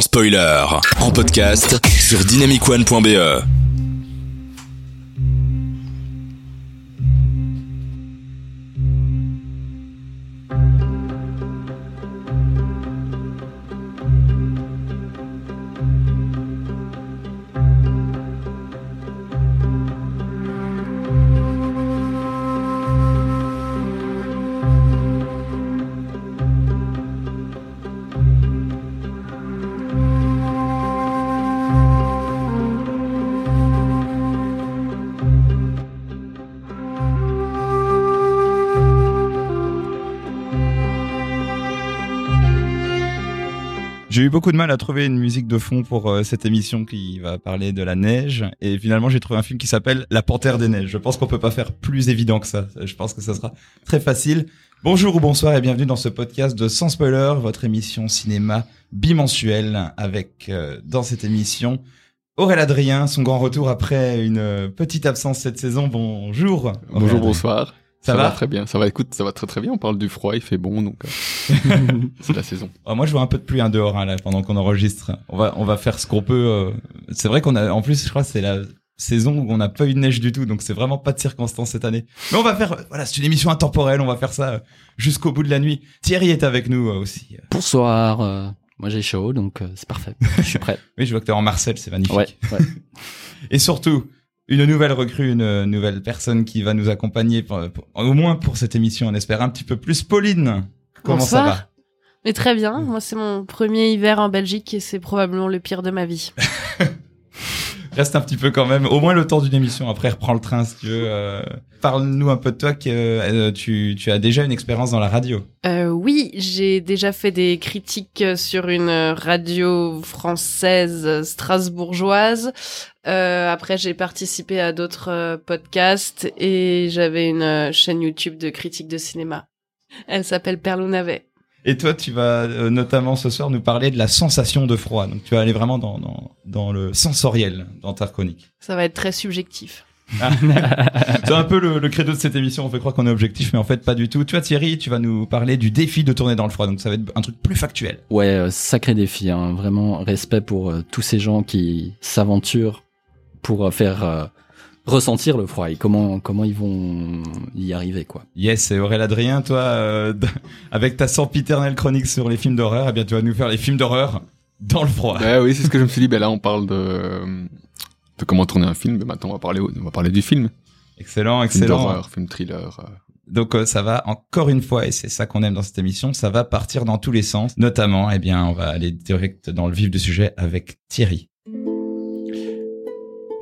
spoiler, en podcast sur dynamicone.be. eu beaucoup de mal à trouver une musique de fond pour euh, cette émission qui va parler de la neige. Et finalement, j'ai trouvé un film qui s'appelle La Panthère des Neiges. Je pense qu'on peut pas faire plus évident que ça. Je pense que ça sera très facile. Bonjour ou bonsoir et bienvenue dans ce podcast de Sans Spoiler, votre émission cinéma bimensuelle avec, euh, dans cette émission, Aurélien Adrien, son grand retour après une euh, petite absence cette saison. Bonjour. Bonjour, bonsoir. Ça va très bien. Ça va, écoute, ça va très très bien. On parle du froid, il fait bon, donc euh, c'est la saison. Ah, moi, je vois un peu de pluie hein, dehors hein, là pendant qu'on enregistre. On va, on va faire ce qu'on peut. euh, C'est vrai qu'on a, en plus, je crois, que c'est la saison où on n'a pas eu de neige du tout, donc c'est vraiment pas de circonstance cette année. Mais on va faire, voilà, c'est une émission intemporelle. On va faire ça euh, jusqu'au bout de la nuit. Thierry est avec nous euh, aussi. Bonsoir. euh, moi j'ai chaud, donc euh, c'est parfait. Je suis prêt. Oui, je vois que t'es en Marcel, c'est magnifique. Ouais, ouais. Et surtout, une nouvelle recrue, une nouvelle personne qui va nous accompagner, pour- pour- au moins pour cette émission, on espère un petit peu plus. Pauline, comment ça va? Mais très bien, moi c'est mon premier hiver en Belgique et c'est probablement le pire de ma vie. Reste un petit peu quand même, au moins le temps d'une émission. Après, reprends le train si tu veux. Euh, Parle-nous un peu de toi, que euh, tu, as déjà une expérience dans la radio. Euh, oui, j'ai déjà fait des critiques sur une radio française strasbourgeoise. Après, j'ai participé à d'autres podcasts et j'avais une chaîne YouTube de critiques de cinéma. Elle s'appelle Perlou Navet. Et toi, tu vas euh, notamment ce soir nous parler de la sensation de froid. Donc, tu vas aller vraiment dans, dans, dans le sensoriel dans ta chronique. Ça va être très subjectif. C'est un peu le, le credo de cette émission. On fait croire qu'on est objectif, mais en fait, pas du tout. Tu vois, Thierry, tu vas nous parler du défi de tourner dans le froid. Donc, ça va être un truc plus factuel. Ouais, euh, sacré défi. Hein. Vraiment respect pour euh, tous ces gens qui s'aventurent pour euh, faire euh, ressentir le froid et comment comment ils vont y arriver quoi. Yes, et Aurélien Adrien, toi, euh, avec ta sempiternelle chronique sur les films d'horreur, eh bien, tu vas nous faire les films d'horreur dans le froid. Bah oui, c'est ce que je me suis dit. Ben là, on parle de de comment tourner un film. Mais maintenant, on va parler, on va parler du film. Excellent, Film excellent. d'horreur, film thriller. euh. Donc euh, ça va encore une fois, et c'est ça qu'on aime dans cette émission, ça va partir dans tous les sens. Notamment, eh bien, on va aller direct dans le vif du sujet avec Thierry.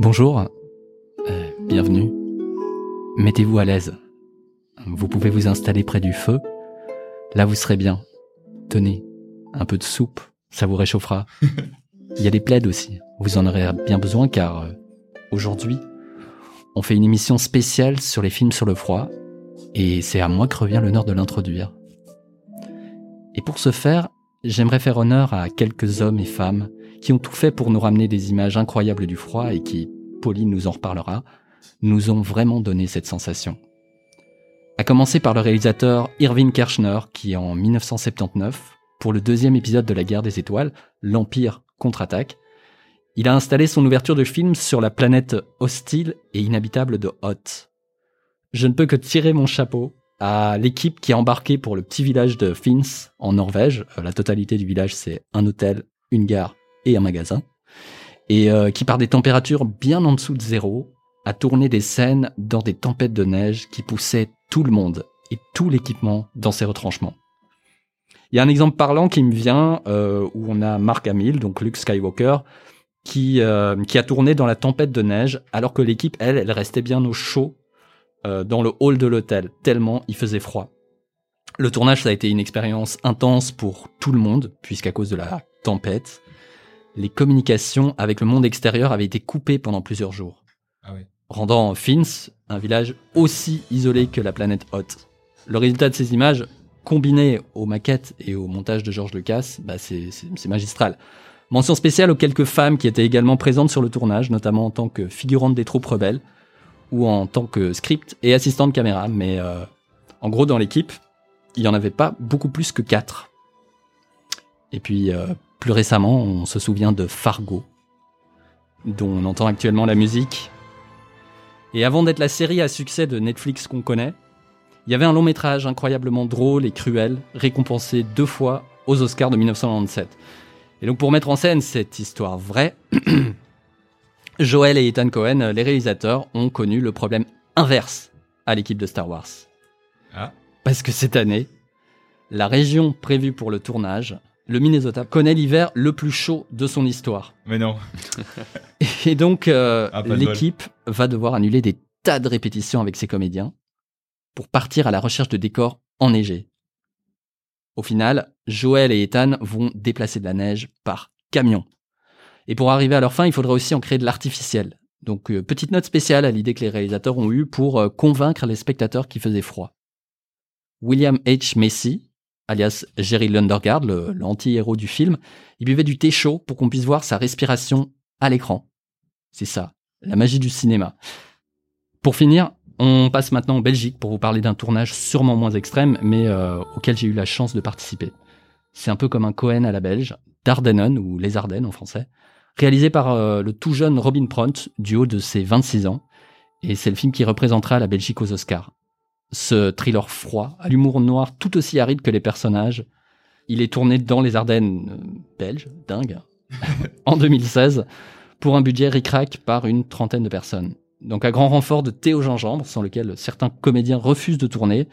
Bonjour, bienvenue. Mettez-vous à l'aise. Vous pouvez vous installer près du feu. Là, vous serez bien. Tenez, un peu de soupe, ça vous réchauffera. Il y a des plaides aussi. Vous en aurez bien besoin car euh, aujourd'hui, on fait une émission spéciale sur les films sur le froid et c'est à moi que revient l'honneur de l'introduire. Et pour ce faire, j'aimerais faire honneur à quelques hommes et femmes qui ont tout fait pour nous ramener des images incroyables du froid et qui, Pauline nous en reparlera, nous ont vraiment donné cette sensation. À commencer par le réalisateur Irving Kershner qui, en 1979, pour le deuxième épisode de la guerre des étoiles, l'Empire contre-attaque, il a installé son ouverture de film sur la planète hostile et inhabitable de Hoth. Je ne peux que tirer mon chapeau à l'équipe qui a embarqué pour le petit village de Finns en Norvège. Euh, La totalité du village, c'est un hôtel, une gare et un magasin. Et euh, qui, par des températures bien en dessous de zéro, a tourné des scènes dans des tempêtes de neige qui poussaient tout le monde et tout l'équipement dans ses retranchements. Il y a un exemple parlant qui me vient euh, où on a Mark Hamill, donc Luke Skywalker, qui, euh, qui a tourné dans la tempête de neige alors que l'équipe, elle, elle restait bien au chaud euh, dans le hall de l'hôtel, tellement il faisait froid. Le tournage, ça a été une expérience intense pour tout le monde, puisqu'à cause de la tempête, les communications avec le monde extérieur avaient été coupées pendant plusieurs jours, Ah oui. Rendant Finns un village aussi isolé que la planète Hoth. Le résultat de ces images, combiné aux maquettes et au montage de George Lucas, bah c'est magistral. Mention spéciale aux quelques femmes qui étaient également présentes sur le tournage, notamment en tant que figurantes des troupes rebelles ou en tant que script et assistante caméra. Mais euh, en gros, dans l'équipe, il y en avait pas beaucoup plus que quatre. Et puis, euh, Plus récemment, on se souvient de Fargo, dont on entend actuellement la musique. Et avant d'être la série à succès de Netflix qu'on connaît, il y avait un long métrage incroyablement drôle et cruel, récompensé deux fois aux Oscars de 1997. Et donc pour mettre en scène cette histoire vraie, Joel et Ethan Cohen, les réalisateurs, ont connu le problème inverse à l'équipe de Star Wars. Ah. Parce que cette année, la région prévue pour le tournage, le Minnesota, connaît l'hiver le plus chaud de son histoire. Mais non. Et donc, euh, Ah, l'équipe va devoir annuler des tas de répétitions avec ses comédiens pour partir à la recherche de décors enneigés. Au final, Joel et Ethan vont déplacer de la neige par camion. Et pour arriver à leur fin, il faudra aussi en créer de l'artificiel. Donc, euh, petite note spéciale à l'idée que les réalisateurs ont eue pour euh, convaincre les spectateurs qu'il faisait froid. William H. Macy, alias Jerry Lundergaard, l'anti-héros du film, il buvait du thé chaud pour qu'on puisse voir sa respiration à l'écran. C'est ça, la magie du cinéma. Pour finir, on passe maintenant en Belgique pour vous parler d'un tournage sûrement moins extrême, mais euh, auquel j'ai eu la chance de participer. C'est un peu comme un Cohen à la belge, Dardennen ou Les Ardennes en français, réalisé par euh, le tout jeune Robin Pront, du haut de ses 26 ans, et c'est le film qui représentera la Belgique aux Oscars. Ce thriller froid, à l'humour noir tout aussi aride que les personnages, il est tourné dans les Ardennes euh, belges, dingue, en 2016, pour un budget ric-rac par une trentaine de personnes. Donc à grand renfort de thé au gingembre, sans lequel certains comédiens refusent de tourner.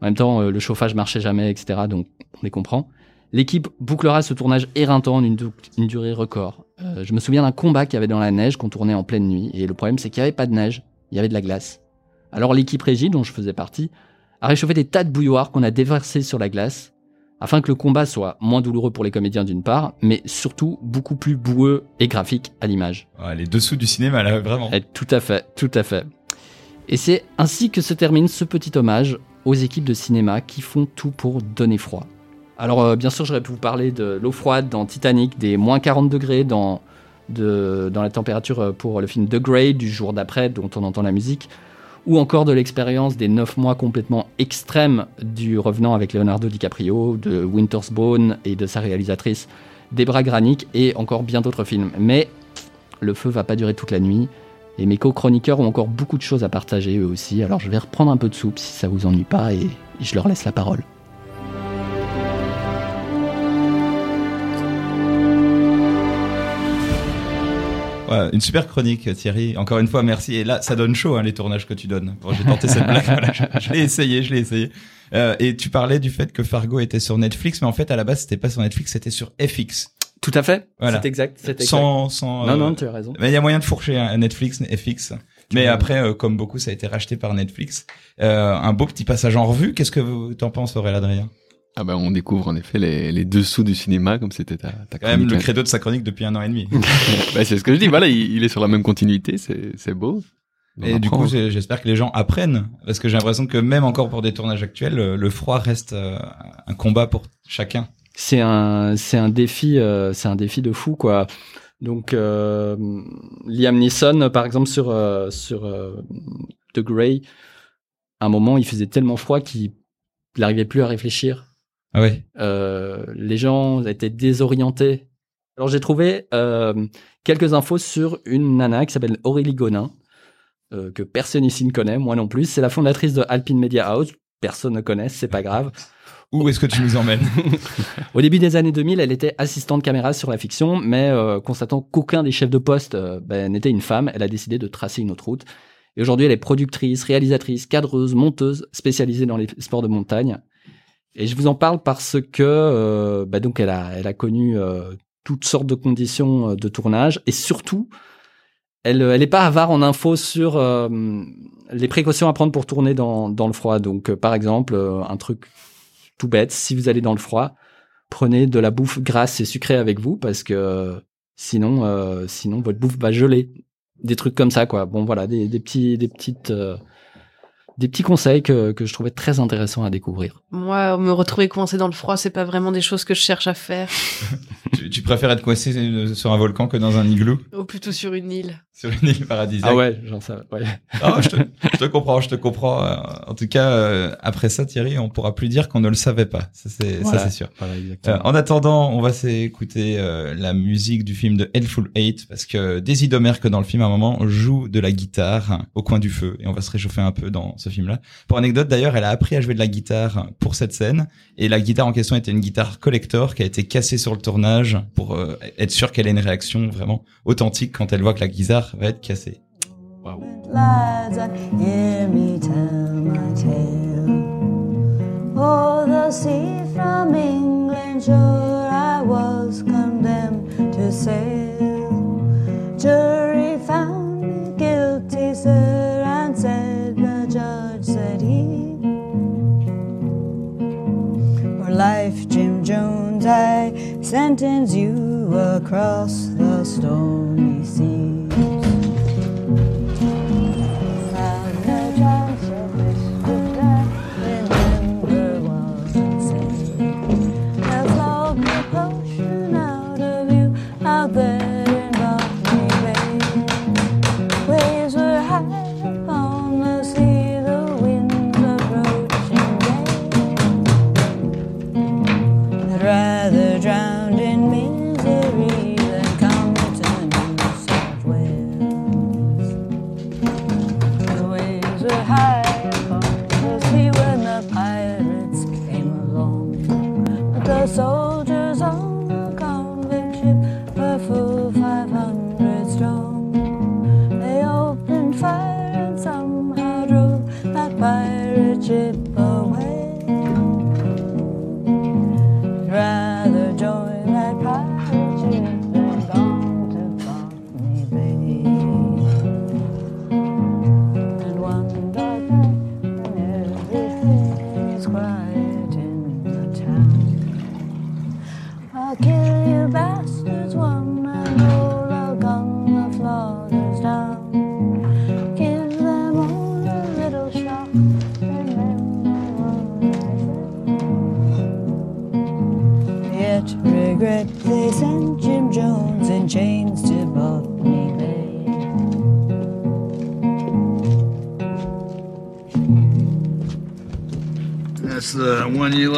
En même temps, euh, le chauffage marchait jamais, etc. Donc on les comprend. L'équipe bouclera ce tournage éreintant en une, du- une durée record. Euh, je me souviens d'un combat qu'il y avait dans la neige qu'on tournait en pleine nuit. Et le problème, c'est qu'il n'y avait pas de neige, il y avait de la glace. Alors l'équipe régie, dont je faisais partie, a réchauffé des tas de bouilloires qu'on a déversés sur la glace, afin que le combat soit moins douloureux pour les comédiens d'une part, mais surtout beaucoup plus boueux et graphique à l'image. Ouais, les dessous du cinéma, là, vraiment. Eh, tout à fait, tout à fait. Et c'est ainsi que se termine ce petit hommage aux équipes de cinéma qui font tout pour donner froid. Alors euh, bien sûr, j'aurais pu vous parler de l'eau froide dans Titanic, des moins 40 degrés dans, de, dans la température euh, pour le film The Grey du jour d'après dont on entend la musique, ou encore de l'expérience des 9 mois complètement extrêmes du Revenant avec Leonardo DiCaprio, de Winter's Bone et de sa réalisatrice Debra Granik et encore bien d'autres films. Mais le feu va pas durer toute la nuit. Et mes co-chroniqueurs ont encore beaucoup de choses à partager eux aussi, alors je vais reprendre un peu de soupe si ça vous ennuie pas et je leur laisse la parole. Ouais, une super chronique, Thierry. Encore une fois, merci. Et là, ça donne chaud, hein, les tournages que tu donnes. Bon, j'ai tenté cette blague. Voilà, je je l'ai essayé, je l'ai essayé. Euh, et tu parlais du fait que Fargo était sur Netflix, mais en fait, à la base, c'était pas sur Netflix, c'était sur FX. Tout à fait, Voilà. c'est exact, c'est exact. Sans, sans. Non, euh, non, tu as raison. Mais il y a moyen de fourcher un Netflix, FX. Mais après, euh, comme beaucoup, ça a été racheté par Netflix. Euh, un beau petit passage en revue. Qu'est-ce que vous t'en penses, Aurélien? Adrien Ah ben, on découvre en effet les, les dessous du cinéma, comme c'était ta, ta Quand même chronique. le credo de sa chronique depuis un an et demi. Bah, c'est ce que je dis. Voilà, il, il est sur la même continuité. C'est, c'est beau. On Et du coup, j'espère que les gens apprennent, parce que j'ai l'impression que même encore pour des tournages actuels, le, le froid reste euh, un combat pour chacun. C'est un, c'est un défi, euh, c'est un défi de fou quoi. Donc euh, Liam Neeson, par exemple sur euh, sur euh, The Grey, à un moment il faisait tellement froid qu'il n'arrivait plus à réfléchir. Ah ouais. Euh, les gens étaient désorientés. Alors j'ai trouvé euh, quelques infos sur une nana qui s'appelle Aurélie Gonin, euh, que personne ici ne connaît, moi non plus. C'est la fondatrice de Alpine Media House. Personne ne connaît, c'est pas grave. Où est-ce que tu nous emmènes? Au début des années 2000, elle était assistante caméra sur la fiction, mais constatant qu'aucun des chefs de poste ben, n'était une femme, elle a décidé de tracer une autre route. Et aujourd'hui, elle est productrice, réalisatrice, cadreuse, monteuse, spécialisée dans les sports de montagne. Et je vous en parle parce que euh, ben, donc elle a, elle a connu euh, toutes sortes de conditions euh, de tournage et surtout, elle, elle est pas avare en infos sur euh, les précautions à prendre pour tourner dans, dans le froid. Donc, euh, par exemple, euh, un truc tout bête, si vous allez dans le froid, prenez de la bouffe grasse et sucrée avec vous parce que euh, sinon, euh, sinon votre bouffe va geler. Des trucs comme ça, quoi. Bon, voilà, des, des petits, des petites, euh, des petits conseils que, que je trouvais très intéressants à découvrir. Moi, me retrouver coincé dans le froid, c'est pas vraiment des choses que je cherche à faire. tu, tu préfères être coincé sur un volcan que dans un igloo? Ou plutôt sur une île. sur une île paradisiaque. Ah ouais, j'en sais. Ouais. Ah, je, te, je te comprends, je te comprends. Euh, En tout cas, euh, après ça, Thierry, on pourra plus dire qu'on ne le savait pas. Ça, c'est ça, Voilà. sûr. Voilà, Euh, en attendant, on va s'écouter euh, la musique du film de Hellful Eight parce que Daisy Domer, que dans le film à un moment, joue de la guitare au coin du feu et on va se réchauffer un peu dans ce film-là. Pour anecdote, d'ailleurs, elle a appris à jouer de la guitare pour cette scène et la guitare en question était une guitare collector qui a été cassée sur le tournage pour euh, être sûr qu'elle ait une réaction vraiment authentique quand elle voit que la guitare va être cassée. lads, hear me tell my tale. Oh, the sea from England shore I was condemned to sail. Jury found me guilty, sir, and said life, Jim Jones, I sentence you across the stormy seas.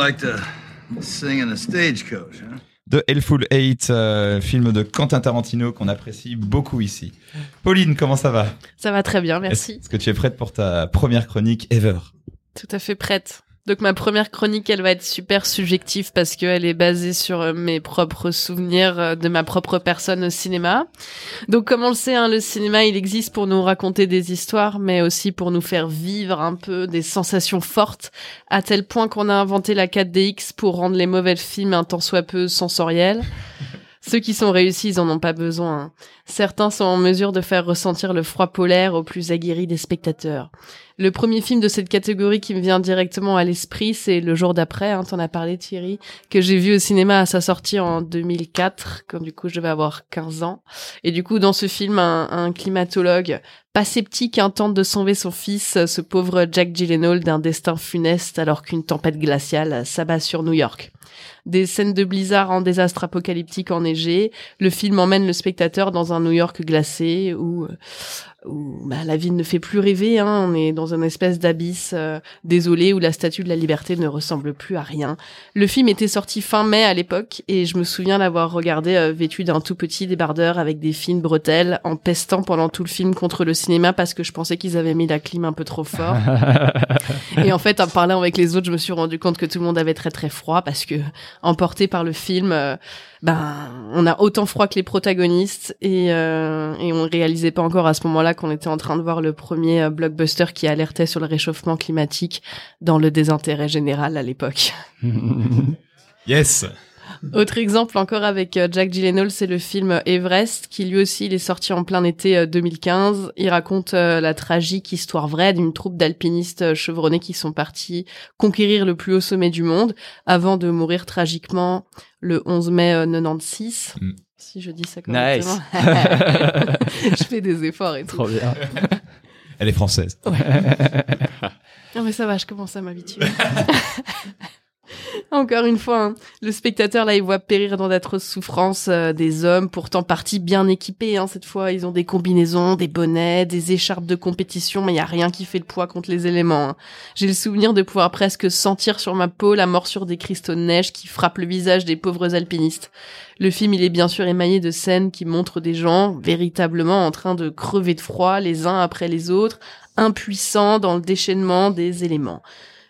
Like to sing in the stagecoach, huh? de Hellful Eight, euh, film de Quentin Tarantino qu'on apprécie beaucoup ici. Pauline, comment ça va? Ça va très bien, merci. Est-ce que tu es prête pour ta première chronique ever? Tout à fait prête. Donc ma première chronique, elle va être super subjective parce qu'elle est basée sur euh, mes propres souvenirs euh, de ma propre personne au cinéma. Donc comme on le sait, hein, le cinéma, il existe pour nous raconter des histoires, mais aussi pour nous faire vivre un peu des sensations fortes, à tel point qu'on a inventé la 4DX pour rendre les mauvais films un tant soit peu sensoriels. Ceux qui sont réussis, ils en ont pas besoin. hein. Certains sont en mesure de faire ressentir le froid polaire aux plus aguerris des spectateurs. Le premier film de cette catégorie qui me vient directement à l'esprit, c'est Le jour d'après, hein, t'en as parlé Thierry, que j'ai vu au cinéma à sa sortie en 2004, quand du coup je devais avoir 15 ans. Et du coup, dans ce film, un, climatologue pas sceptique hein, tente de sauver son fils, ce pauvre Jack Gyllenhaal, d'un destin funeste alors qu'une tempête glaciale s'abat sur New York. Des scènes de blizzard en désastre apocalyptique enneigé, le film emmène le spectateur dans un New York glacé où, où bah, la ville ne fait plus rêver. Hein. On est dans une espèce d'abysse euh, désolé où la statue de la liberté ne ressemble plus à rien. Le film était sorti fin mai à l'époque et je me souviens l'avoir regardé euh, vêtu d'un tout petit débardeur avec des fines bretelles, en pestant pendant tout le film contre le cinéma parce que je pensais qu'ils avaient mis la clim un peu trop fort. Et en fait, en parlant avec les autres, je me suis rendu compte que tout le monde avait très très froid parce que, emporté par le film, euh, ben, on a autant froid que les protagonistes et, euh, et on réalisait pas encore à ce moment-là qu'on était en train de voir le premier euh, blockbuster qui alertait sur le réchauffement climatique dans le désintérêt général à l'époque. Yes Autre exemple encore avec euh, Jack Gyllenhaal, c'est le film Everest, qui lui aussi il est sorti en plein été euh, 2015. Il raconte euh, la tragique histoire vraie d'une troupe d'alpinistes euh, chevronnés qui sont partis conquérir le plus haut sommet du monde avant de mourir tragiquement le 11 mai euh, 96. Mm. Si je dis ça Nice. correctement. je fais des efforts et tout. Trop bien. Elle est française. Non mais ça va, je commence à m'habituer. Encore une fois, hein, le spectateur là, il voit périr dans d'atroces souffrances euh, des hommes, pourtant partis bien équipés. Hein, cette fois, ils ont des combinaisons, des bonnets, des écharpes de compétition, mais il y a rien qui fait le poids contre les éléments. hein. J'ai le souvenir de pouvoir presque sentir sur ma peau la morsure des cristaux de neige qui frappent le visage des pauvres alpinistes. Le film, il est bien sûr émaillé de scènes qui montrent des gens véritablement en train de crever de froid les uns après les autres, impuissants dans le déchaînement des éléments.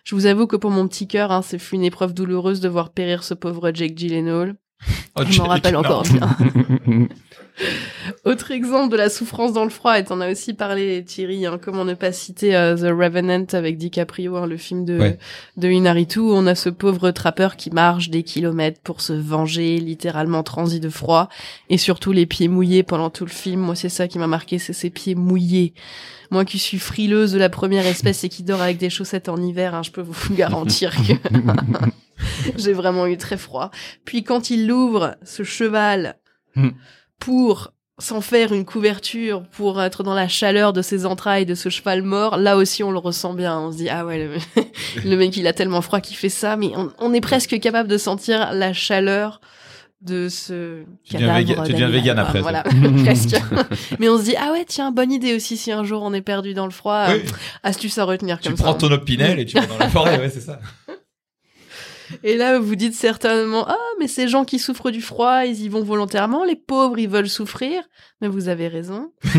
Je vous avoue que pour mon petit cœur, hein, ce fut une épreuve douloureuse de voir périr ce pauvre Jake Gyllenhaal. Oh, Je m'en rappelle encore bien. Autre exemple de la souffrance dans le froid, et t'en as aussi parlé Thierry, hein, comment ne pas citer euh, The Revenant avec DiCaprio, hein, le film de, Ouais. de Inaritu, où on a ce pauvre trappeur qui marche des kilomètres pour se venger, littéralement transi de froid, et surtout les pieds mouillés pendant tout le film. Moi, c'est ça qui m'a marqué, c'est ces pieds mouillés. Moi qui suis frileuse de la première espèce et qui dort avec des chaussettes en hiver, hein, je peux vous garantir que j'ai vraiment eu très froid. Puis quand il l'ouvre, ce cheval, Hmm. pour s'en faire une couverture, pour être dans la chaleur de ses entrailles, de ce cheval mort, là aussi on le ressent bien. On se dit, ah ouais, le, le mec il a tellement froid qu'il fait ça, mais on, on est presque capable de sentir la chaleur de ce Tu deviens cadavre véga- tu deviens vegan après, Voilà, presque. mais on se dit, ah ouais, tiens, bonne idée aussi si un jour on est perdu dans le froid. Oui, Astuce à retenir tu comme prends ça. ton opinel et tu vas dans la forêt, ouais, c'est ça. Et là, vous dites certainement, ah, mais ces gens qui souffrent du froid, ils y vont volontairement, les pauvres, ils veulent souffrir. Mais vous avez raison.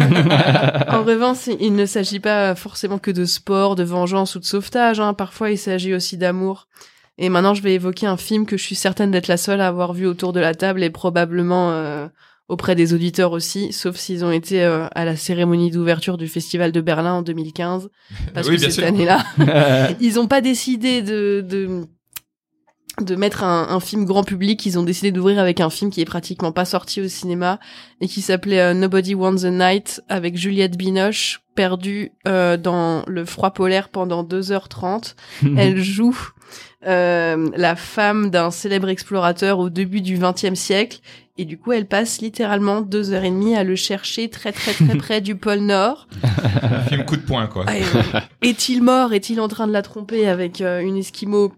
en revanche, il ne s'agit pas forcément que de sport, de vengeance ou de sauvetage. Hein. Parfois, il s'agit aussi d'amour. Et maintenant, je vais évoquer un film que je suis certaine d'être la seule à avoir vu autour de la table et probablement euh, auprès des auditeurs aussi, sauf s'ils ont été euh, à la cérémonie d'ouverture du Festival de Berlin en 2015. Parce Oui, que cette année-là, ils n'ont pas décidé de, de de mettre un, un film grand public, ils ont décidé d'ouvrir avec un film qui est pratiquement pas sorti au cinéma et qui s'appelait euh, Nobody Wants the Night avec Juliette Binoche perdue euh, dans le froid polaire pendant 2h30. Elle joue euh, la femme d'un célèbre explorateur au début du XXe siècle et du coup elle passe littéralement deux heures et demie à le chercher très très très près du pôle Nord. Film coup de poing, quoi. Ah, Est-il mort? Est-il en train de la tromper avec euh, une esquimau?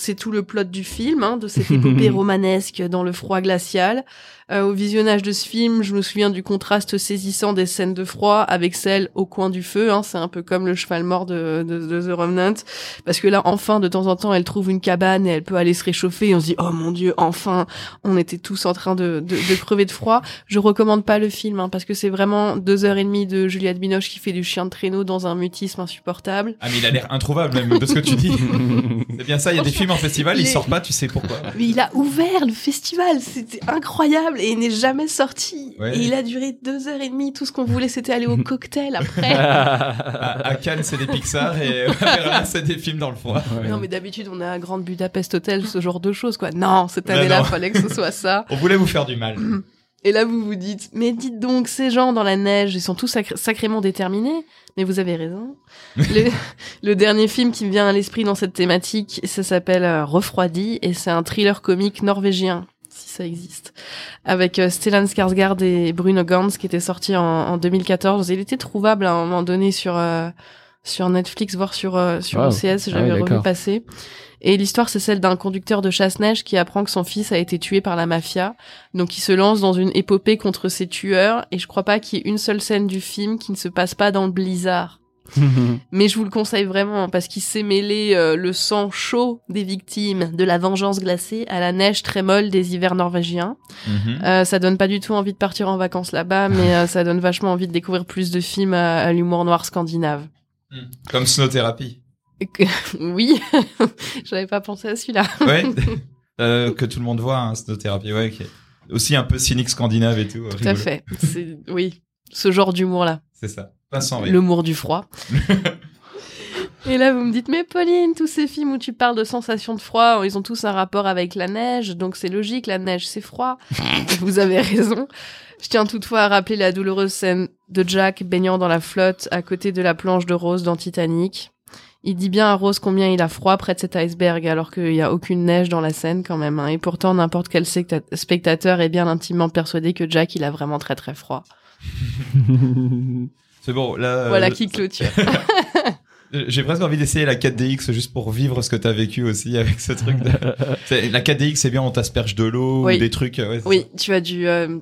C'est tout le plot du film, hein, de cette épopée romanesque dans le froid glacial. Euh, au visionnage de ce film, je me souviens du contraste saisissant des scènes de froid avec celles au coin du feu. Hein, c'est un peu comme le cheval mort de, de, de The Remnant. Parce que là, enfin, de temps en temps, elle trouve une cabane et elle peut aller se réchauffer. Et on se dit, oh mon dieu, enfin, on était tous en train de, de, de crever de froid. Je recommande pas le film, hein, parce que c'est vraiment deux heures et demie de Juliette Binoche qui fait du chien de traîneau dans un mutisme insupportable. Ah, mais il a l'air introuvable, même, de ce que tu dis. C'est bien ça, il y a des films en festival, ils Les- sortent pas, tu sais pourquoi. Mais il a ouvert le festival, c'était incroyable et il n'est jamais sorti. Ouais. Et il a duré deux heures et demie. Tout ce qu'on voulait, c'était aller au cocktail après. À, à Cannes, c'est des Pixar et à Berlin, c'est des films dans le froid. Non, mais d'habitude, on est à Grande Budapest Hotel, ce genre de choses, quoi. Non, cette année-là, fallait que ce soit ça. On voulait vous faire du mal. Et là, vous vous dites, mais dites donc, ces gens dans la neige, ils sont tous sacr- sacrément déterminés. Mais vous avez raison. le, le dernier film qui me vient à l'esprit dans cette thématique, ça s'appelle euh, Refroidi et c'est un thriller comique norvégien, ça existe, avec euh, Stellan Skarsgård et Bruno Gans qui était sorti en, en 2014. Il était trouvable à un moment donné sur euh, sur Netflix, voire sur euh, sur Wow. OCS. Ah J'avais oui, revu passer. Et l'histoire, c'est celle d'un conducteur de chasse-neige qui apprend que son fils a été tué par la mafia. Donc, il se lance dans une épopée contre ses tueurs. Et je crois pas qu'il y ait une seule scène du film qui ne se passe pas dans le blizzard. Mais je vous le conseille vraiment parce qu'il sait mêler euh, le sang chaud des victimes de la vengeance glacée à la neige très molle des hivers norvégiens. Mhm. Euh, ça donne pas du tout envie de partir en vacances là-bas, mais euh, ça donne vachement envie de découvrir plus de films à, à l'humour noir scandinave. Comme Snow Therapy. Oui, j'avais pas pensé à celui-là. Ouais. Euh, que tout le monde voit, hein, Snow Therapy, ouais. aussi un peu cynique scandinave et tout. Tout à fait. Oui, ce genre d'humour-là. C'est ça. Pas sans rire. L'humour du froid. Et là, vous me dites, mais Pauline, tous ces films où tu parles de sensations de froid, ils ont tous un rapport avec la neige, donc c'est logique, la neige c'est froid. vous avez raison. Je tiens toutefois à rappeler la douloureuse scène de Jack baignant dans la flotte à côté de la planche de Rose dans Titanic. Il dit bien à Rose combien il a froid près de cet iceberg, alors qu'il n'y a aucune neige dans la scène quand même. hein. Et pourtant, n'importe quel spectateur est bien intimement persuadé que Jack, il a vraiment très très froid. C'est bon, là. euh, Voilà qui clôture. J'ai presque envie d'essayer la 4DX juste pour vivre ce que t'as vécu aussi avec ce truc. De... La 4DX, c'est bien, on t'asperge de l'eau Oui. ou des trucs. ouais, Oui, tu as du euh,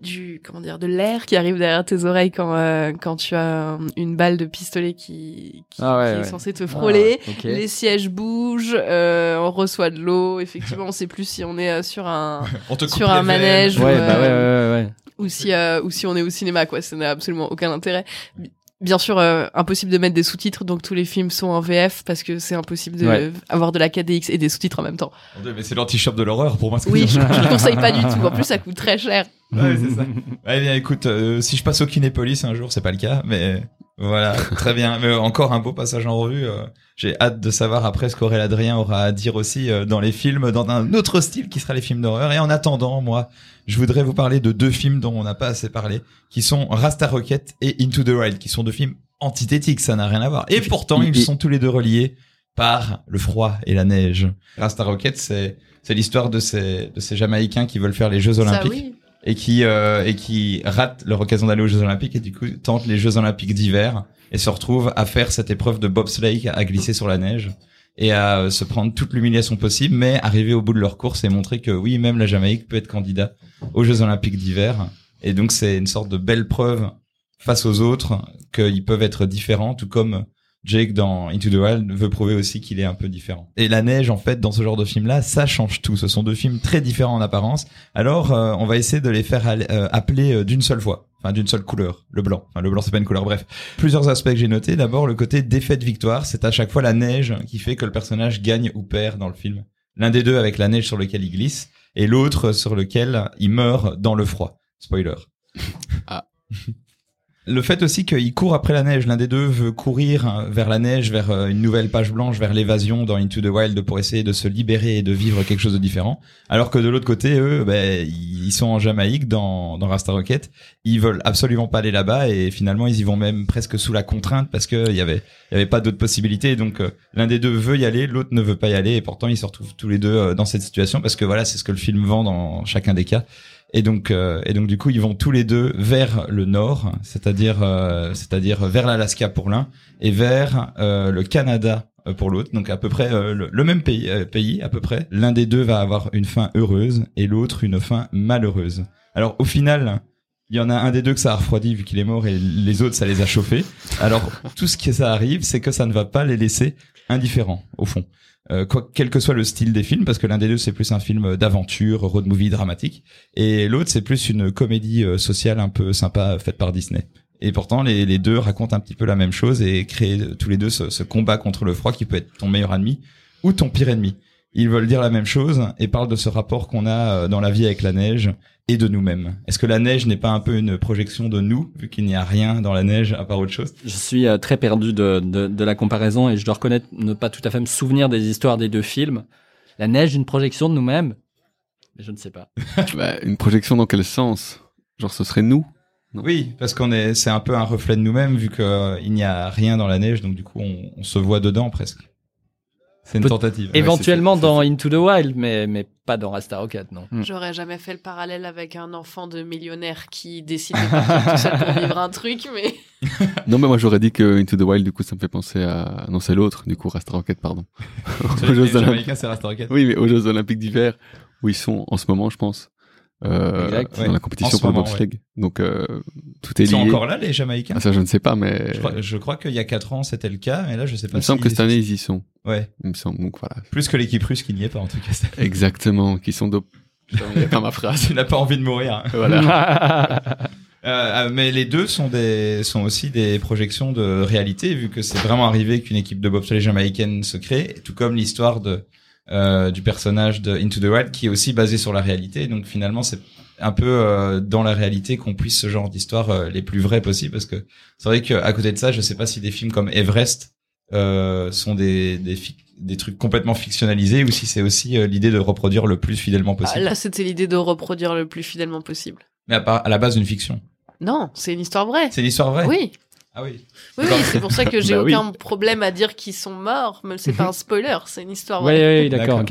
du comment dire de l'air qui arrive derrière tes oreilles quand euh, quand tu as une balle de pistolet qui qui, Ah ouais, qui est ouais. censée te frôler. Ah. Les sièges bougent, euh, on reçoit de l'eau. Effectivement, on sait plus si on est euh, sur un sur un manège veines. Ouais, ou, bah ouais, euh, ouais, ouais, ouais. ou si euh, ou si on est au cinéma quoi. Ça n'a absolument aucun intérêt. Bi- Bien sûr, euh, impossible de mettre des sous-titres, donc tous les films sont en VF parce que c'est impossible de Ouais. avoir de la 4DX et des sous-titres en même temps. Mais c'est l'anti-shop de l'horreur pour moi. ce que Oui, je, le conseille pas du tout. En plus, ça coûte très cher. Ouais, c'est ça. Ouais, bien, écoute, euh, si je passe au Kinépolis un jour, c'est pas le cas, mais voilà, très bien. Mais encore un beau passage en revue. euh, J'ai hâte de savoir après ce qu'Aurélien Adrien aura à dire aussi euh, dans les films, dans un autre style qui sera les films d'horreur. Et en attendant, moi, je voudrais vous parler de deux films dont on n'a pas assez parlé, qui sont Rasta Rocket et Into the Wild, qui sont deux films antithétiques, ça n'a rien à voir. Et pourtant, ils sont tous les deux reliés par le froid et la neige. Rasta Rocket, c'est c'est l'histoire de ces de ces Jamaïcains qui veulent faire les Jeux Ça, Olympiques oui. Et qui euh, et qui ratent leur occasion d'aller aux Jeux Olympiques et du coup tentent les Jeux Olympiques d'hiver et se retrouvent à faire cette épreuve de bobsleigh à glisser sur la neige et à euh, se prendre toute l'humiliation possible mais arriver au bout de leur course et montrer que oui même la Jamaïque peut être candidat aux Jeux Olympiques d'hiver. Et donc c'est une sorte de belle preuve face aux autres qu'ils peuvent être différents tout comme Jake dans Into the Wild veut prouver aussi qu'il est un peu différent. Et la neige, en fait, dans ce genre de film-là, ça change tout. Ce sont deux films très différents en apparence. Alors, euh, on va essayer de les faire euh, appeler euh, d'une seule fois, enfin d'une seule couleur, le blanc. Enfin, le blanc, c'est pas une couleur. Bref, plusieurs aspects que j'ai notés. D'abord, le côté défaite-victoire, c'est à chaque fois la neige qui fait que le personnage gagne ou perd dans le film. L'un des deux avec la neige sur lequel il glisse, et l'autre sur lequel il meurt dans le froid. Spoiler. Ah. Le fait aussi qu'il court après la neige, l'un des deux veut courir vers la neige, vers euh, une nouvelle page blanche, vers l'évasion dans Into the Wild pour essayer de se libérer et de vivre quelque chose de différent. Alors que de l'autre côté, eux, ben, ils sont en Jamaïque dans, dans Rasta Rocket. Ils veulent absolument pas aller là-bas et finalement ils y vont même presque sous la contrainte parce que il y avait, y avait pas d'autres possibilités. Donc euh, l'un des deux veut y aller, l'autre ne veut pas y aller et pourtant ils se retrouvent tous les deux euh, dans cette situation parce que voilà, c'est ce que le film vend dans chacun des cas. Et donc, euh, et donc du coup, ils vont tous les deux vers le nord, c'est-à-dire, euh, c'est-à-dire vers l'Alaska pour l'un et vers euh, le Canada euh, pour l'autre. Donc à peu près euh, le, le même pays, euh, pays à peu près. L'un des deux va avoir une fin heureuse et l'autre une fin malheureuse. Alors au final, il y en a un des deux que ça a refroidi vu qu'il est mort et les autres ça les a chauffés. Alors tout ce qui ça arrive, c'est que ça ne va pas les laisser indifférents au fond. Euh, quoi, quel que soit le style des films, parce que l'un des deux c'est plus un film d'aventure, road movie dramatique, et l'autre c'est plus une comédie euh, sociale un peu sympa faite par Disney. Et pourtant les, deux racontent un petit peu la même chose et créent euh, tous les deux ce, ce combat contre le froid qui peut être ton meilleur ennemi ou ton pire ennemi. Ils veulent dire la même chose et parlent de ce rapport qu'on a dans la vie avec la neige et de nous-mêmes. Est-ce que la neige n'est pas un peu une projection de nous, vu qu'il n'y a rien dans la neige à part autre chose? Je suis euh, très perdu de, de, de la comparaison et je dois reconnaître ne pas tout à fait me souvenir des histoires des deux films. La neige, une projection de nous-mêmes? Mais je ne sais pas. Bah, une projection dans quel sens? Genre, ce serait nous? Oui, parce qu'on est, c'est un peu un reflet de nous-mêmes, vu qu'il n'y a rien dans la neige, donc du coup on, on se voit dedans presque. C'est une Peut- tentative. Éventuellement dans Into the Wild, mais, mais pas dans Rasta Rocket, non. Hmm. J'aurais jamais fait le parallèle avec un enfant de millionnaire qui décide de partir tout seul pour vivre un truc, mais Non, mais moi j'aurais dit que Into the Wild, du coup, ça me fait penser à. Non, c'est l'autre, du coup, Rasta Rocket, pardon. aux, Jeux Olympiques... Oui, mais aux Jeux Olympiques d'hiver, où ils sont en ce moment, je pense. Euh, Exact. dans Ouais. la compétition pour le moment, bobsleigh. Donc, euh, tout est Ils sont lié. encore là, les Jamaïcains Ah, ça, je ne sais pas, mais. je, crois, je crois qu'il y a 4 ans c'était le cas, mais là je sais Il pas. me semble que cette année, ils y sont. Ouais, Il me semble, donc voilà. plus que l'équipe russe qui n'y est pas en tout cas. Exactement, qui sont il a pas ma phrase. tu n'as pas envie de mourir. hein. Voilà. Euh, euh, mais les deux sont des sont aussi des projections de réalité vu que c'est vraiment arrivé qu'une équipe de bobsleigh jamaïcaine se crée, tout comme l'histoire de euh, du personnage de Into the Wild qui est aussi basé sur la réalité. Donc finalement c'est un peu euh, dans la réalité qu'on puisse ce genre d'histoire euh, les plus vraies possibles parce que c'est vrai qu'à côté de ça, je sais pas si des films comme Everest euh, sont des des, des trucs complètement fictionnalisés ou si c'est aussi euh, l'idée de reproduire le plus fidèlement Ah, possible. là c'était l'idée de reproduire le plus fidèlement possible. Mais à, part- à la base d'une fiction. Non, c'est une histoire vraie. C'est l'histoire vraie. Oui, Ah oui. oui, oui, c'est pour ça que j'ai Bah oui. aucun problème à dire qu'ils sont morts, mais c'est pas un spoiler, c'est une histoire vraie. ouais, ouais, d'accord.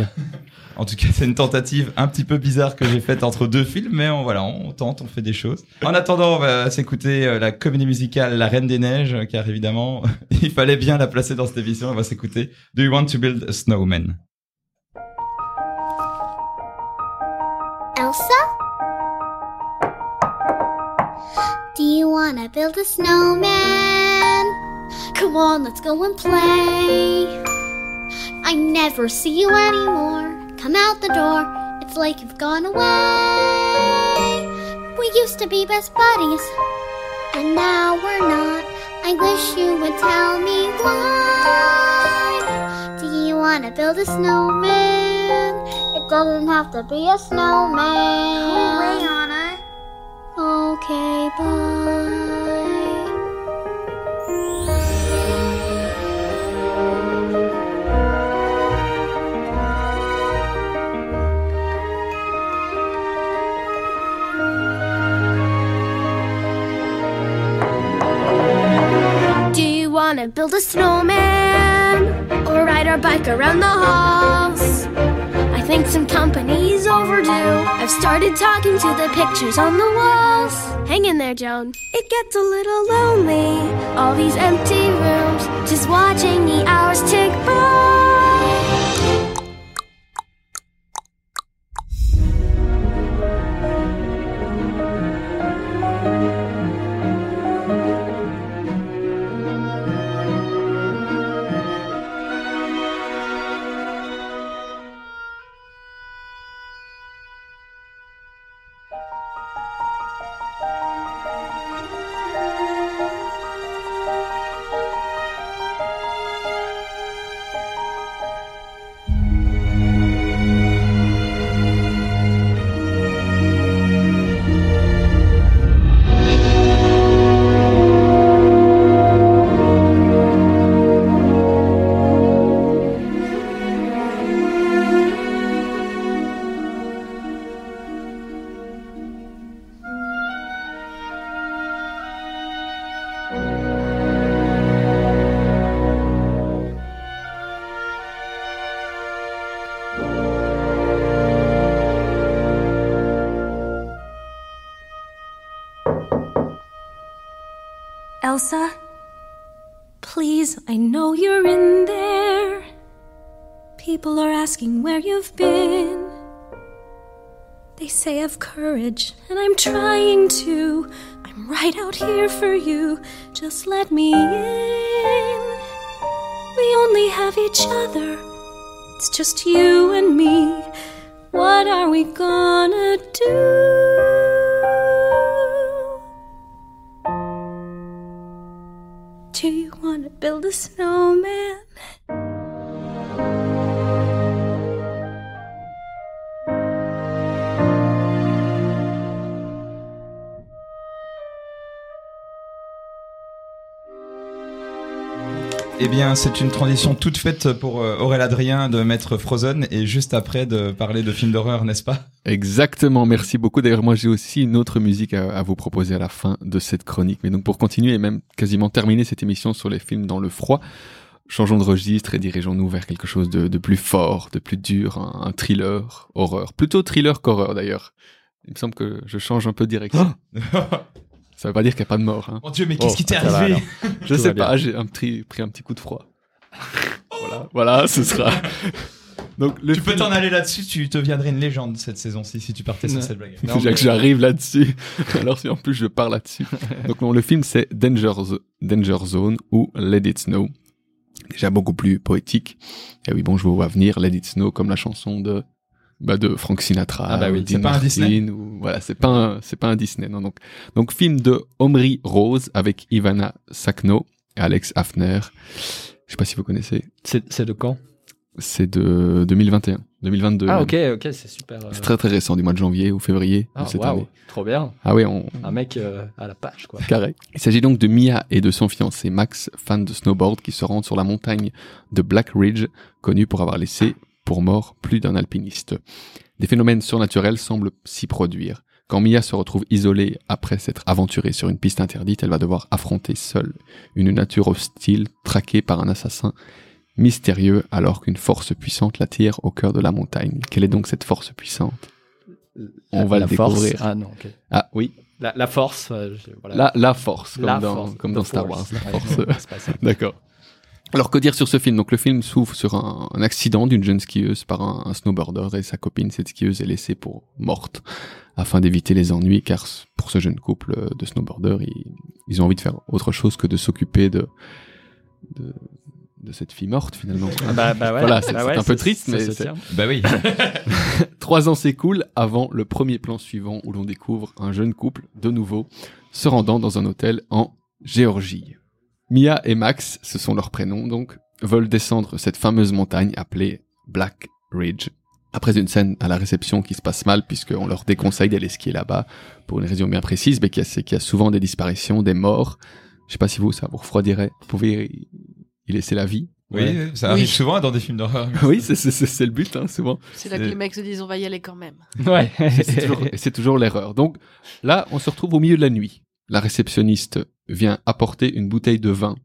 En tout cas, c'est une tentative un petit peu bizarre que j'ai faite entre deux films, mais on, voilà, on tente, on fait des choses. En attendant, on va s'écouter euh, la comédie musicale La Reine des Neiges, car évidemment, il fallait bien la placer dans cette émission. On va s'écouter Do You Want to Build a Snowman? Elsa? You wanna build a snowman? Come on, let's go and play. I never see you anymore. Come out the door, it's like you've gone away. We used to be best buddies, and now we're not. I wish you would tell me why. Do you wanna build a snowman? It doesn't have to be a snowman. Okay, bye. Do you wanna build a snowman or ride our bike around the halls? Company's overdue. I've started talking to the pictures on the walls. Hang in there, Joan. It gets a little lonely. All these empty rooms, just watching the hours tick by. Elsa? Please, I know you're in there. People are asking where you've been. They say have courage, and I'm trying to. I'm right out here for you. Just let me in. We only have each other. It's just you and me. What are we gonna? Do want to build a snowman? Eh bien, c'est une transition toute faite pour euh, Aurélien Adrien de mettre Frozen et juste après de parler de films d'horreur, n'est-ce pas? Exactement, merci beaucoup. D'ailleurs, moi j'ai aussi une autre musique à, à vous proposer à la fin de cette chronique. Mais donc pour continuer et même quasiment terminer cette émission sur les films dans le froid, changeons de registre et dirigeons-nous vers quelque chose de, de plus fort, de plus dur, un, un thriller, horreur. Plutôt thriller qu'horreur d'ailleurs. Il me semble que je change un peu de direction. Ça veut pas dire qu'il n'y a pas de mort. Hein. Mon Dieu, mais Oh, qu'est-ce qui t'est va, arrivé. Je Tout sais pas, j'ai un petit, pris un petit coup de froid. voilà, voilà, ce sera. Donc le Tu peux film- t'en aller là-dessus, tu deviendrais une légende cette saison-ci si tu partais sur cette blague. Non, Déjà mais- que j'arrive là-dessus. Alors si en plus je pars là-dessus. Donc non, le film c'est Danger, Danger Zone ou Let It Snow. Déjà beaucoup plus poétique. Et oui, bon, je vous vois venir Let It Snow comme la chanson de bah de Frank Sinatra. Ah bah oui, ou c'est pas un Disney ou voilà, c'est pas un, c'est pas un Disney. Non, donc donc film de Omri Rose avec Ivana Sakno et Alex Hafner. Je sais pas si vous connaissez. C'est de quand? C'est de 2021, 2022. Ah même. ok, ok, c'est super. euh, C'est très très récent, du mois de janvier ou février Ah de cette année. trop bien. Ah oui, on, Un mec euh, à la page quoi. Carré. Il s'agit donc de Mia et de son fiancé Max, fan de snowboard, qui se rendent sur la montagne de Black Ridge, connue pour avoir laissé pour mort plus d'un alpiniste. Des phénomènes surnaturels semblent s'y produire. Quand Mia se retrouve isolée après s'être aventurée sur une piste interdite, elle va devoir affronter seule une nature hostile, traquée par un assassin mystérieux alors qu'une force puissante l'attire au cœur de la montagne. Quelle est donc cette force puissante? On va la le force. découvrir. Ah non, ok. Ah oui, La, la force. euh, je- voilà. la, la force, comme La dans, force, comme the dans Star Wars. La force. D'accord. Alors que dire sur ce film? Donc le film s'ouvre sur un, un accident d'une jeune skieuse par un, un snowboarder et sa copine, cette skieuse est laissée pour morte afin d'éviter les ennuis car pour ce jeune couple euh, de snowboarders, ils, ils ont envie de faire autre chose que de s'occuper de, de de cette fille morte finalement. Ah bah, bah ouais, Voilà, c'est bah ouais, un peu triste, mais. Bah oui. Trois ans s'écoulent avant le premier plan suivant où l'on découvre un jeune couple, de nouveau, se rendant dans un hôtel en Géorgie. Mia et Max, ce sont leurs prénoms donc, veulent descendre cette fameuse montagne appelée Black Ridge. Après une scène à la réception qui se passe mal puisqu'on leur déconseille d'aller skier là-bas pour une raison bien précise, mais qu'il y, a- c'est qu'il y a souvent des disparitions, des morts. Je sais pas si vous, ça vous refroidirait. Vous pouvez y- laisser la vie. Oui, Ouais. ça arrive Oui. souvent dans des films d'horreur. oui, c'est- le but, hein, souvent. C'est là que C'est- les mecs se disent on va y aller quand même. Ouais. Toujours, c'est toujours l'erreur. Donc là, on se retrouve au milieu de la nuit. La réceptionniste vient apporter une bouteille de vin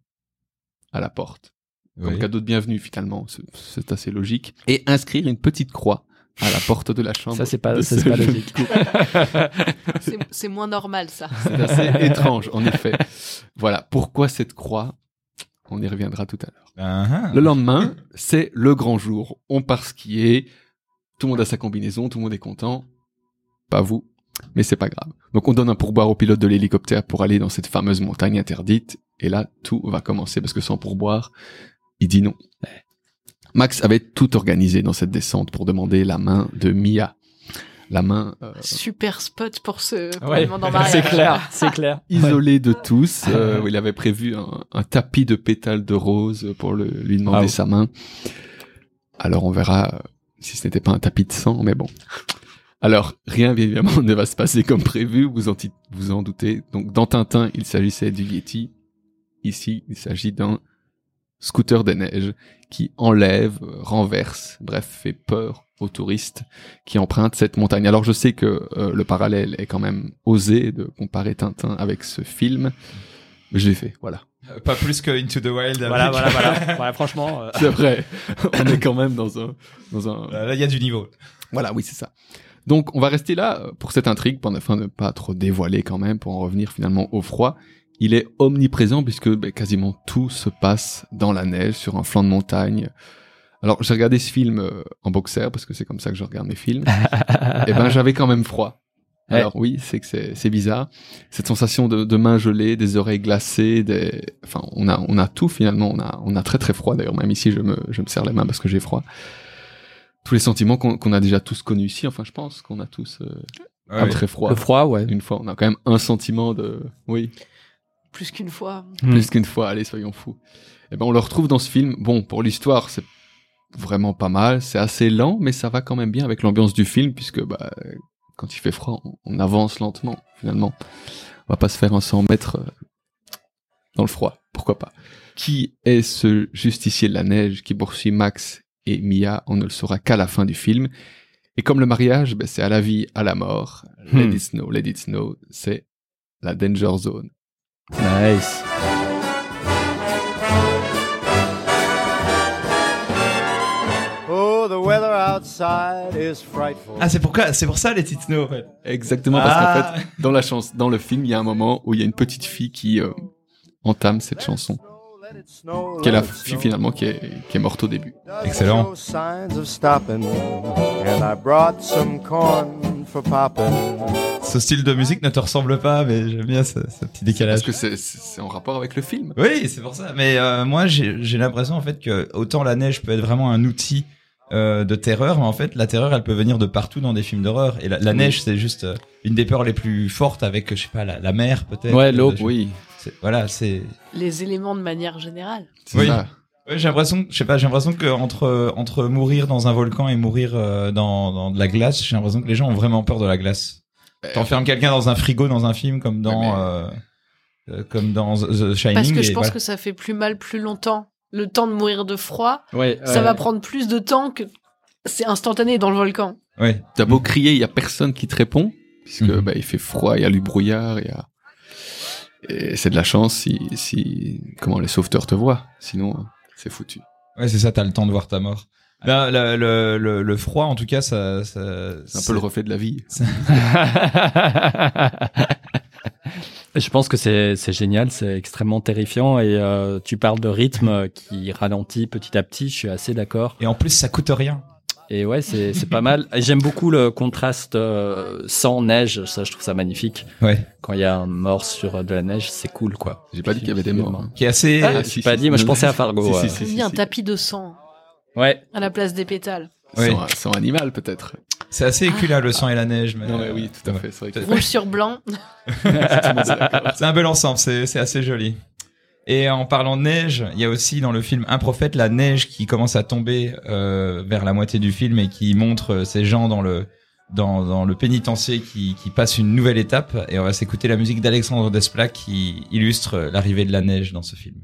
à la porte, comme Oui. cadeau de bienvenue finalement. C'est- assez logique. Et inscrire une petite croix à la porte de la chambre. Ça, c'est pas, ça, ce pas logique. C'est- moins normal ça. C'est assez étrange, en effet. Voilà. Pourquoi cette croix? On y reviendra tout à l'heure. Le lendemain, c'est le grand jour. On part skier. Tout le monde a sa combinaison, tout le monde est content. Pas vous, mais c'est pas grave. Donc on donne un pourboire au pilote de l'hélicoptère pour aller dans cette fameuse montagne interdite. Et là, tout va commencer parce que sans pourboire, il dit non. Max avait tout organisé dans cette descente pour demander la main de Mia. La main euh, Super spot pour ce pour Ouais, c'est clair, c'est clair. isolée de tous. euh, il avait prévu un, un tapis de pétales de rose pour le- lui demander Ah sa main. Alors on verra si ce n'était pas un tapis de sang, mais bon. Alors rien évidemment ne va se passer comme prévu, vous en, vous en doutez. Donc dans Tintin, il s'agissait du Yeti. Ici, il s'agit d'un scooter des neiges qui enlève, renverse, bref, fait peur aux touristes qui empruntent cette montagne. Alors je sais que euh, le parallèle est quand même osé de comparer Tintin avec ce film, mais je l'ai fait, voilà. Euh, Pas plus que Into the Wild. Voilà, voilà. Voilà, franchement. euh, C'est vrai, on est quand même dans un... Dans un... Là, il y a du niveau. Voilà, oui, c'est ça. Donc on va rester là pour cette intrigue, pour afin de ne pas trop dévoiler quand même, pour en revenir finalement au froid. Il est omniprésent puisque ben, quasiment tout se passe dans la neige, sur un flanc de montagne. Alors j'ai regardé ce film euh, en boxer, parce que c'est comme ça que je regarde mes films. et ben j'avais quand même froid. Alors oui, c'est que c'est c'est bizarre. Cette sensation de, de mains gelées, des oreilles glacées, des... enfin on a on a tout finalement. On a on a très très froid d'ailleurs. Même ici je me je me serre les mains parce que j'ai froid. Tous les sentiments qu'on qu'on a déjà tous connus ici. Enfin je pense qu'on a tous euh, un Ouais. très froid. Le froid, ouais. Une fois, on a quand même un sentiment de oui Plus qu'une fois. plus qu'une fois. Allez soyons fous. Et ben on le retrouve dans ce film. Bon pour l'histoire c'est vraiment pas mal. C'est assez lent mais ça va quand même bien avec l'ambiance du film puisque bah quand il fait froid, on, on avance lentement, finalement. On va pas se faire un 100 mètres euh, dans le froid, pourquoi pas? Qui est ce justicier de la neige qui poursuit Max et Mia On ne le saura qu'à la fin du film. Et comme le mariage, ben, c'est à la vie, à la mort. Let Hmm. it snow, let it snow, c'est la danger zone. Nice. Oh, the weather outside is frightful. Ah, c'est pourquoi, c'est pour ça les petites snow en fait. Exactement, parce Ah. qu'en fait, dans la chance, dans le film, il y a un moment où il y a une petite fille qui euh, entame cette chanson, qui est la fille finalement qui est, qui est morte au début. Excellent. show signs of stopping, and I brought some corn for popping. Ce style de musique ne te ressemble pas, mais j'aime bien ce, ce petit décalage. Parce que c'est- en rapport avec le film. Oui, c'est pour ça. Mais euh, moi, j'ai l'impression en fait que autant la neige peut être vraiment un outil euh, de terreur, mais en fait, la terreur, elle peut venir de partout dans des films d'horreur. Et la, la Oui. neige, c'est juste euh, une des peurs les plus fortes avec, je sais pas, la, la mer peut-être. Ouais, l'eau. Je- Oui, Voilà, c'est. Les éléments de manière générale. c'est Oui. ça. J'ai l'impression, je sais pas, j'ai l'impression que entre entre mourir dans un volcan et mourir euh, dans dans de la glace, j'ai l'impression que les gens ont vraiment peur de la glace. T'enfermes quelqu'un dans un frigo dans un film comme dans Ouais, mais- euh, euh, comme dans The Shining. Parce que et je pense voilà. que ça fait plus mal plus longtemps. Le temps de mourir de froid, Ouais, ça va prendre plus de temps que c'est instantané dans le volcan. Ouais. T'as beau crier, il y a personne qui te répond, puisque Mhm. bah, il fait froid, il y a du brouillard, il y a... Et c'est de la chance si, si comment les sauveteurs te voient, sinon euh, c'est foutu. Ouais, c'est ça, t'as le temps de voir ta mort. Là, le, le, le, le froid, en tout cas, ça, ça C'est un peu le reflet de la vie. Je pense que c'est c'est génial, c'est extrêmement terrifiant et euh, tu parles de rythme qui ralentit petit à petit. Je suis assez d'accord. Et en plus, ça coûte rien. Et ouais, c'est c'est pas mal. J'aime beaucoup le contraste euh, sans neige. Ça, je trouve ça magnifique. Ouais. Quand il y a un mort sur de la neige, c'est cool, quoi. J'ai pas dit qu'il y avait des morts. hein. Qui est assez. Ah, j'ai pas dit, moi je pensais à Fargo. Si, si, ouais. si, si, un si. tapis de sang Ouais. à la place des pétales. Oui. Sang, sang animal, peut-être. C'est assez écula, le sang et la neige. Mais... Non, mais oui, tout à fait. C'est vrai que Rouge sur blanc. C'est un bel ensemble, c'est c'est assez joli. Et en parlant de neige, il y a aussi dans le film Un prophète la neige qui commence à tomber euh, vers la moitié du film et qui montre euh, ces gens dans le dans, dans le pénitencier qui, qui passent une nouvelle étape. Et on va s'écouter la musique d'Alexandre Desplat qui illustre l'arrivée de la neige dans ce film.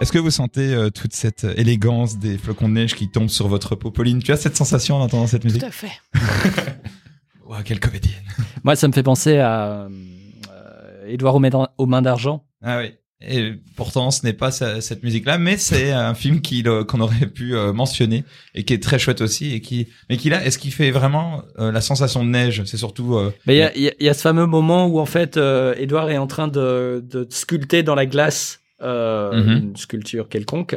Est-ce que vous sentez euh, toute cette élégance des flocons de neige qui tombent sur votre peau Pauline, tu as cette sensation en entendant cette musique? Tout à fait. Quelle comédienne Moi, ça me fait penser à euh, Édouard aux mains- aux mains d'argent. Ah oui. Et pourtant, ce n'est pas cette musique-là, mais c'est un film qu'il, euh, qu'on aurait pu euh, mentionner et qui est très chouette aussi et qui, mais qui là, est-ce qu'il fait vraiment euh, la sensation de neige? C'est surtout. euh, Mais il y a, il y a- il y a ce fameux moment où en fait euh, Edouard est en train de, de sculpter dans la glace euh, Mhm. une sculpture quelconque.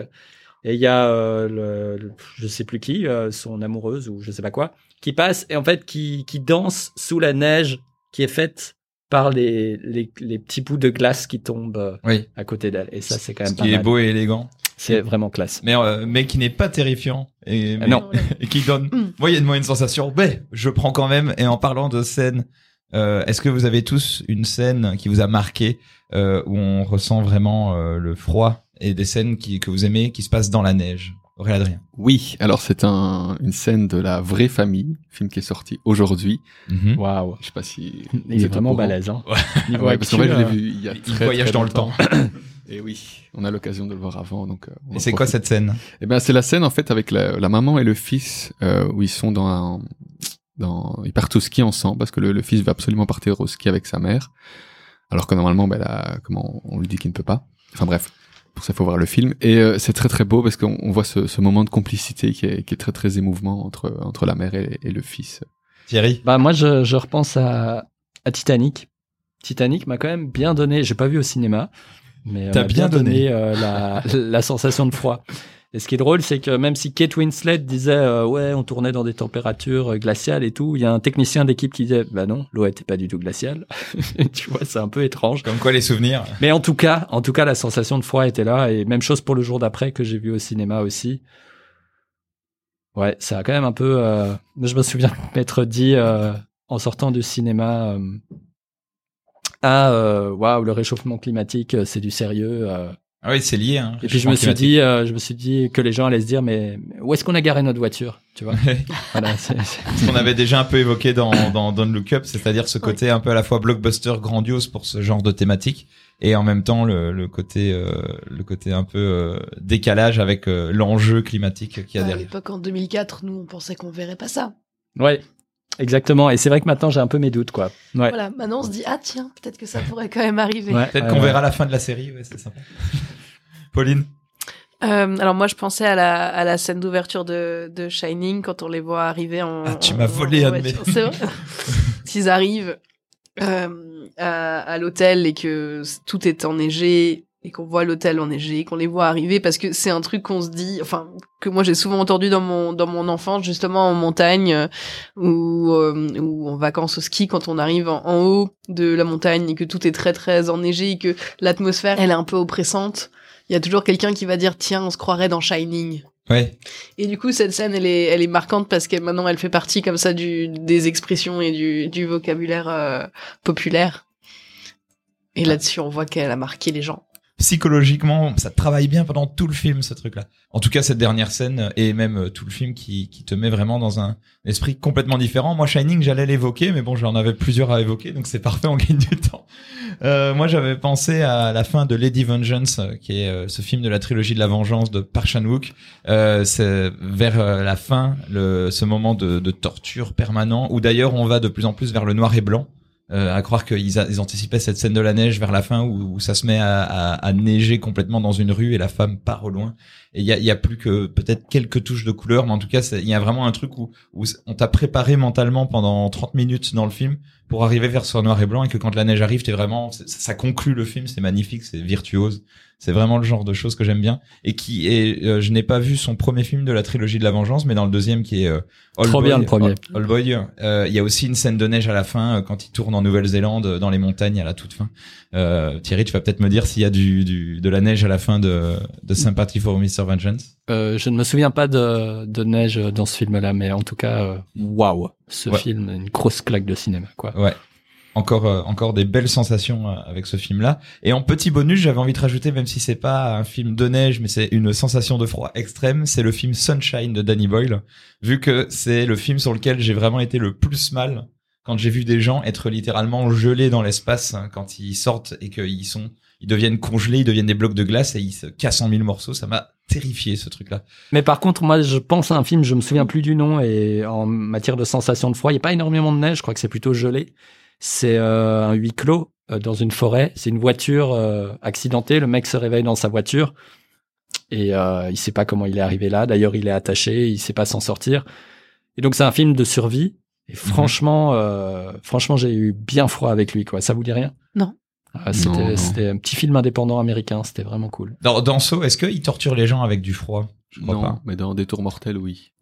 Et il y a euh, le, le- je sais plus qui, euh, son amoureuse ou je sais pas quoi, qui passe et en fait qui, qui danse sous la neige qui est faite par les, les, les petits bouts de glace qui tombent euh, oui. à côté d'elle. Et ça, c'est quand Ce même pas qui est beau et élégant, C'est vraiment classe. mais euh, mais qui n'est pas terrifiant et mais- non. et qui donne Mm. moyennement une sensation. Mais je prends quand même. Et en parlant de scène, euh, est-ce que vous avez tous une scène qui vous a marqué euh, où on ressent vraiment euh, le froid et des scènes qui, que vous aimez qui se passent dans la neige? Aurélien Adrien. Oui, alors c'est un, une scène de la vraie famille, film qui est sorti aujourd'hui. Mhm. Waouh. Je sais pas si Il vous est vraiment balèze. Hein. Ouais, parce qu'en fait, actu, je l'ai vu il y a Il très, voyage très dans le temps. Et oui, on a l'occasion de le voir avant, donc. euh, on Et c'est quoi cette scène? Eh ben, c'est la scène en fait avec la, la maman et le fils euh, où ils sont dans un, dans ils partent au ski ensemble parce que le, le fils veut absolument partir au ski avec sa mère, alors que normalement, ben là, comment on lui dit qu'il ne peut pas. Enfin bref, pour ça il faut voir le film. Et euh, c'est très très beau parce qu'on on voit ce, ce moment de complicité qui est, qui est très très émouvant entre entre la mère et, et le fils. Thierry Bah moi je, je repense à, à Titanic. Titanic m'a quand même bien donné, j'ai pas vu au cinéma, mais euh, T'as m'a bien donné. euh, la, la sensation de froid. Et ce qui est drôle, c'est que même si Kate Winslet disait euh, ouais, on tournait dans des températures euh, glaciales et tout, il y a un technicien d'équipe qui disait bah non, l'eau était pas du tout glaciale. tu vois, c'est un peu étrange. Comme quoi les souvenirs. Mais en tout cas, en tout cas, la sensation de froid était là et même chose pour le jour d'après que j'ai vu au cinéma aussi. Ouais, ça a quand même un peu. Euh... Je me souviens m'être dit euh, en sortant du cinéma. Ah, waouh, le réchauffement climatique, c'est du sérieux. euh. Ah oui, c'est lié. Hein, Et puis je me suis dit, euh, je me suis dit que les gens allaient se dire, mais, où est-ce qu'on a garé notre voiture, tu vois Voilà, c'est- c'est- Ce qu'on avait déjà un peu évoqué dans, dans Don't Look Up, c'est-à-dire ce côté un peu à la fois blockbuster grandiose pour ce genre de thématique et en même temps le, le côté euh, le côté un peu euh, décalage avec euh, l'enjeu climatique qu'il y a À derrière. l'époque, en 2004, nous, on pensait qu'on verrait pas ça. Ouais, exactement. Et c'est vrai que maintenant j'ai un peu mes doutes, quoi. Ouais. Voilà, maintenant on se dit, ah tiens, peut-être que ça pourrait quand même arriver. Ouais, Peut-être qu'on verra la fin de la série, ouais, c'est sympa. Pauline? Euh, alors moi, je pensais à la, à la scène d'ouverture de, de Shining quand on les voit arriver en. Ah, tu m'as volé un de mes-. S'ils arrivent euh, à, à l'hôtel et que tout est enneigé et qu'on voit l'hôtel enneigé, qu'on les voit arriver parce que c'est un truc qu'on se dit, enfin que moi j'ai souvent entendu dans mon dans mon enfance justement en montagne euh, ou euh, ou en vacances au ski quand on arrive en, en haut de la montagne et que tout est très très enneigé et que l'atmosphère elle est un peu oppressante. Il y a toujours quelqu'un qui va dire tiens on se croirait dans Shining. Ouais. Et du coup, cette scène, elle est, elle est marquante parce que maintenant, elle fait partie comme ça du, des expressions et du, du vocabulaire euh, populaire. Et là-dessus, on voit qu'elle a marqué les gens. Psychologiquement, ça travaille bien pendant tout le film, ce truc-là. En tout cas, cette dernière scène et même euh, tout le film qui, qui te met vraiment dans un esprit complètement différent. Moi, Shining, j'allais l'évoquer, mais bon, j'en avais plusieurs à évoquer, donc c'est parfait, on gagne du temps. Euh, moi, j'avais pensé à la fin de Lady Vengeance, euh, qui est euh, ce film de la trilogie de la vengeance de Park Chan-wook. Euh, c'est vers la fin, le, ce moment de, de torture permanent, où d'ailleurs on va de plus en plus vers le noir et blanc. Euh, à croire qu'ils anticipaient cette scène de la neige vers la fin où, ça se met à, neiger complètement dans une rue et la femme part au loin. Et il y a, plus que peut-être quelques touches de couleur, mais en tout cas, il y a vraiment un truc où, où on t'a préparé mentalement pendant 30 minutes dans le film pour arriver vers ce noir et blanc et que quand la neige arrive, t'es vraiment, ça conclut le film, c'est magnifique, c'est virtuose. C'est vraiment le genre de choses que j'aime bien et qui est, euh, je n'ai pas vu son premier film de la trilogie de la vengeance, mais dans le deuxième qui est euh, All Trop Boy, bien, le premier. All Boy, euh, il y a aussi une scène de neige à la fin euh, quand il tourne en Nouvelle-Zélande euh, dans les montagnes à la toute fin. Euh, Thierry, tu vas peut-être me dire s'il y a du, du de la neige à la fin de de Sympathy for Mr. Vengeance. Euh, je ne me souviens pas de, de neige dans ce film-là, mais en tout cas, euh, waouh, ce Ouais. film, une grosse claque de cinéma, quoi. Ouais. Encore, euh, encore des belles sensations euh, avec ce film-là. Et en petit bonus, j'avais envie de rajouter, même si c'est pas un film de neige, mais c'est une sensation de froid extrême, c'est le film Sunshine de Danny Boyle. Vu que c'est le film sur lequel j'ai vraiment été le plus mal quand j'ai vu des gens être littéralement gelés dans l'espace hein, quand ils sortent et qu'ils sont, ils deviennent congelés, ils deviennent des blocs de glace et ils se cassent en mille morceaux. Ça m'a terrifié ce truc-là. Mais par contre, moi, je pense à un film, je me souviens plus du nom, et en matière de sensation de froid, il n'y a pas énormément de neige, je crois que c'est plutôt gelé. C'est euh, un huis clos euh, dans une forêt. C'est une voiture euh, accidentée. Le mec se réveille dans sa voiture et euh, il sait pas comment il est arrivé là. D'ailleurs, il est attaché, il sait pas s'en sortir. Et donc, c'est un film de survie. Et franchement, euh, franchement, j'ai eu bien froid avec lui. Quoi. Ça vous dit rien? Non. Ah, C'était un petit film indépendant américain. C'était vraiment cool. Dans, dans Saw, est-ce qu'ils torturent les gens avec du froid? Je crois non, pas. mais dans Des Tours Mortels, oui.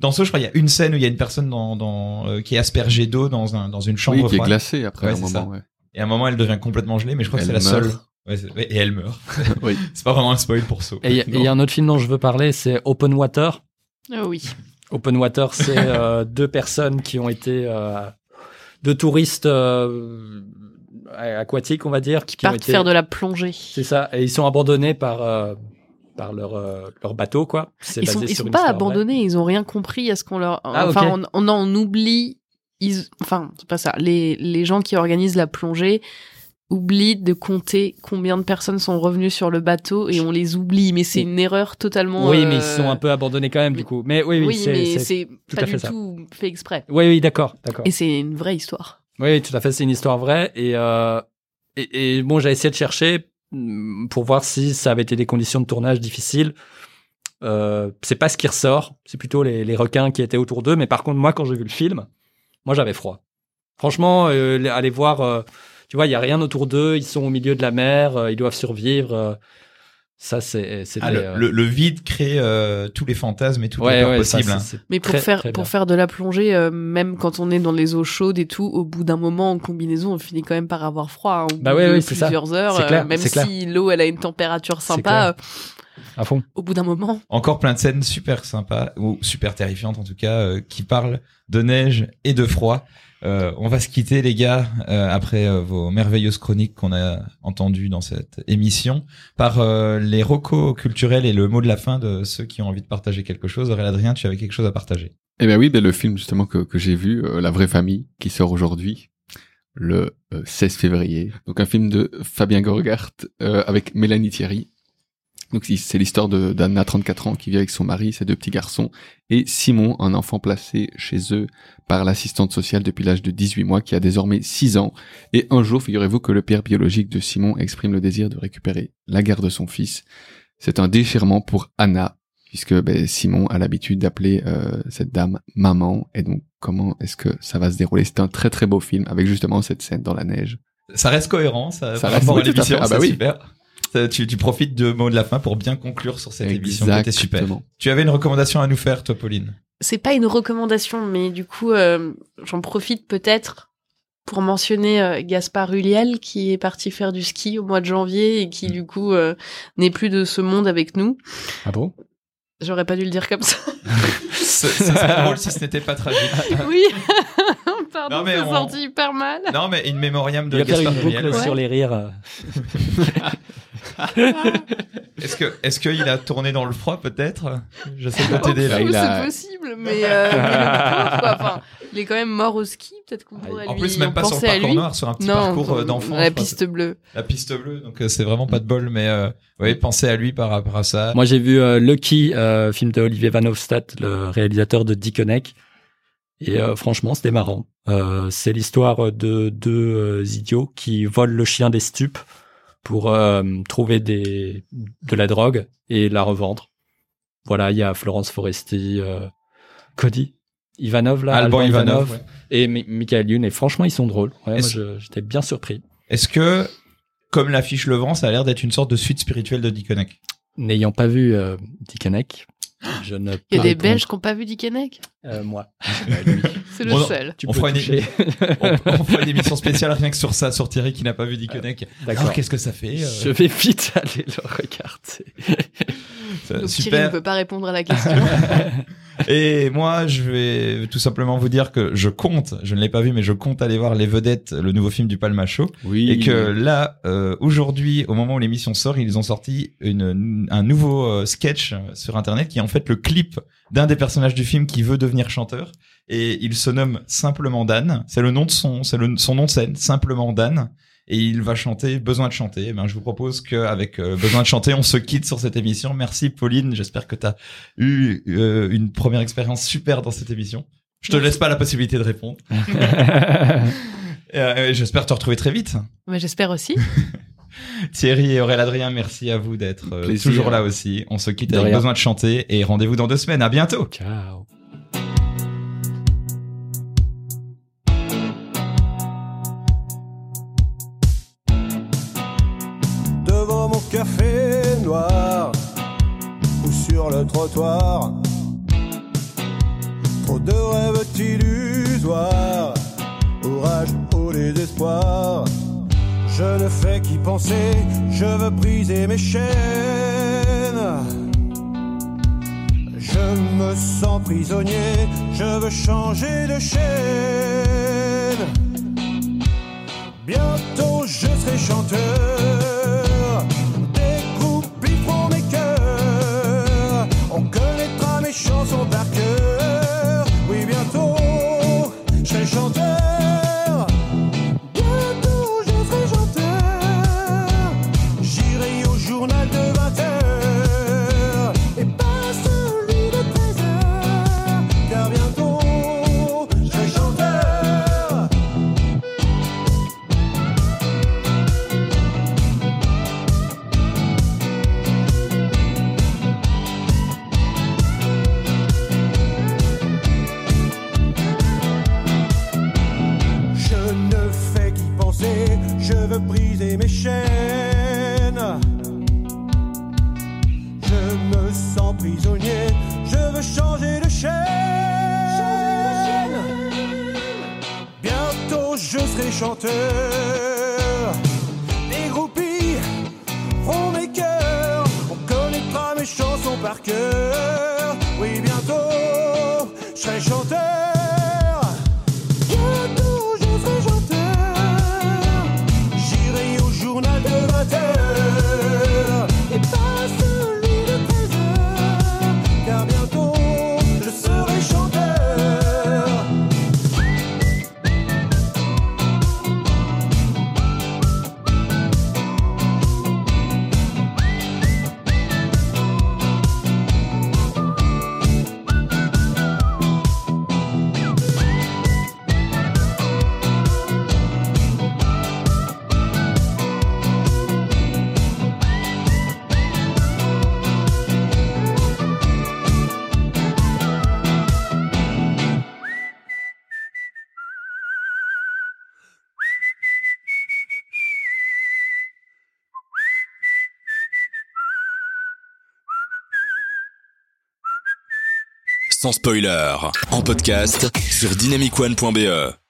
Dans ce, je crois, il y a une scène où il y a une personne dans, dans, euh, qui est aspergée d'eau dans, un, dans une chambre oui, qui est froide. glacé après Ouais, un moment. Ouais. Et à un moment, elle devient complètement gelée, mais je crois que c'est la seule. Ouais, et elle meurt. oui. C'est pas vraiment un spoil pour ça. Et il y a- y, un autre film dont je veux parler, c'est Open Water. Ah oui. Open Water, c'est euh, deux personnes qui ont été euh, deux touristes euh, aquatiques, on va dire, qui, Qui partent ont été. faire de la plongée. C'est ça. Et ils sont abandonnés par euh, par leur euh, leur bateau, quoi. Ils basé sont, ils sur sont pas vraie. abandonnés, ils ont rien compris à ce qu'on leur. Ah, enfin, on, on en oublie. Ils, enfin, c'est pas ça. Les, les gens qui organisent la plongée oublient de compter combien de personnes sont revenues sur le bateau et on les oublie. Mais c'est une erreur totalement. Oui, euh, mais ils sont un peu abandonnés quand même, du coup. Mais oui, oui, Oui, c'est- mais c'est pas à du fait ça. tout fait exprès. Oui, oui, d'accord, d'accord. Et c'est une vraie histoire. Oui, tout à fait, c'est une histoire vraie. Et, euh, et, et bon, j'ai essayé de chercher pour voir si ça avait été des conditions de tournage difficiles. Euh, c'est pas ce qui ressort, c'est plutôt les, les requins qui étaient autour d'eux. Mais par contre, moi, quand j'ai vu le film, moi, j'avais froid. Franchement, euh, aller voir, euh, tu vois, il y a rien autour d'eux, ils sont au milieu de la mer, euh, ils doivent survivre. Euh, ça, c'est, c'était. Ah, le, euh, le- le vide crée euh, tous les fantasmes et toutes ouais, les peurs ouais, ça, possibles. hein. Mais pour très, faire très pour faire de la plongée, euh, même quand on est dans les eaux chaudes et tout, au bout d'un moment en combinaison, on finit quand même par avoir froid. hein, au Bah bout ouais, de oui, c'est ça. plusieurs heures, C'est euh, clair, même c'est clair. si l'eau elle a une température sympa, à fond. euh, au bout d'un moment. Encore plein de scènes super sympas ou super terrifiantes en tout cas euh, qui parlent de neige et de froid. Euh, on va se quitter les gars euh, après euh, vos merveilleuses chroniques qu'on a entendues dans cette émission par les recos culturels et le mot de la fin de ceux qui ont envie de partager quelque chose. Aurélien Adrien, tu avais quelque chose à partager? Eh ben oui, ben le film justement que, que j'ai vu, La vraie famille, qui sort aujourd'hui, le euh, 16 février. Donc un film de Fabien Gorgart avec Mélanie Thierry. Donc c'est- l'histoire de- d'Anna, 34 ans, qui vit avec son mari, ses deux petits garçons, et Simon, un enfant placé chez eux par l'assistante sociale depuis l'âge de 18 mois, qui a désormais 6 ans. Et un jour, figurez-vous que le père biologique de Simon exprime le désir de récupérer la garde de son fils. C'est un déchirement pour Anna, puisque ben, Simon a l'habitude d'appeler euh, cette dame maman. Et donc, comment est-ce que ça va se dérouler? C'est un très très beau film avec justement cette scène dans la neige. Ça reste cohérent, ça, Ça par reste- rapport oui, à l'émission. Ah bah oui. super. Ça, Tu, tu profites de mots de la fin pour bien conclure sur cette émission qui était super. Tu avais une recommandation à nous faire, toi, Pauline? C'est pas une recommandation, mais du coup, euh, j'en profite peut-être pour mentionner euh, Gaspard Huliel qui est parti faire du ski au mois de janvier et qui du coup euh, n'est plus de ce monde avec nous. Ah bon? J'aurais pas dû le dire comme ça. Ça ça serait drôle si ce n'était pas tragique. oui. Pardon, Non, mais c'est on- sorti hyper mal. Non, mais in memoriam de Il va faire Gaspard une boucle Huliel. sur les rires. euh. Est-ce que, est-ce qu'il a tourné dans le froid, peut-être? J'essaie de t'aider là. il c'est a- possible, mais, euh, mais le pauvre, quoi. Enfin, il est quand même mort au ski. Peut-être qu'on pourrait En lui plus, même pas sur le penser à parcours lui. noir, sur un petit non, parcours euh, d'enfant. La piste bleue. La piste bleue, donc euh, c'est vraiment pas de bol, mais euh, oui, pensez à lui par rapport à ça. Moi, j'ai vu euh, Lucky, euh, film de Olivier Van Hofstadt, le réalisateur de Dickeneck. Et euh, franchement, c'était marrant. Euh, c'est l'histoire de deux euh, idiots qui volent le chien des stupes pour euh, trouver des, de la drogue et la revendre. Voilà, il y a Florence Foresti, euh, Cody Ivanov, là, Alban Ivanov. ouais. et Mi- Michael Youn. Et franchement, ils sont drôles. Ouais, j'étais bien surpris. Est-ce que, comme l'affiche le vent, ça a l'air d'être une sorte de suite spirituelle de Dickeneck? N'ayant pas vu euh, Dickeneck, je ne Il y a des répondre. Belges qui n'ont pas vu Dickeneck. Euh, moi. C'est le seul. Tu On fera une- toucher. on, on fera une émission spéciale rien que sur ça, sur Thierry qui n'a pas vu Dickeneck. D'accord. Alors qu'est-ce que ça fait euh, Je vais vite aller le regarder. Donc Thierry ne Super. peut pas répondre à la question. Et moi, je vais tout simplement vous dire que je compte, je ne l'ai pas vu, mais je compte aller voir Les Vedettes, le nouveau film du Palma Show. Oui. Et que là, euh, aujourd'hui, au moment où l'émission sort, ils ont sorti une, un nouveau euh, sketch euh, sur Internet qui est en fait le clip d'un des personnages du film qui veut devenir chanteur. Et il se nomme simplement Dan. C'est le nom de son, c'est le- son nom de scène, simplement Dan. Et il va chanter Besoin de chanter. Eh ben, je vous propose qu'avec euh, Besoin de chanter, on se quitte sur cette émission. Merci Pauline. J'espère que tu as eu euh, une première expérience super dans cette émission. Je te laisse pas la possibilité de répondre. Et, euh, J'espère te retrouver très vite. Mais j'espère aussi. Thierry et Aurélien Adrien, merci à vous d'être euh, toujours là aussi. On se quitte De avec rien. besoin de chanter et rendez-vous dans deux semaines. À bientôt. Ciao. Trop de rêves illusoires, orage au désespoir. Je ne fais qu'y penser, je veux briser mes chaînes. Je me sens prisonnier, je veux changer de chaîne. Bientôt je serai chanteur. Sans spoiler, en podcast sur dynamicone.be.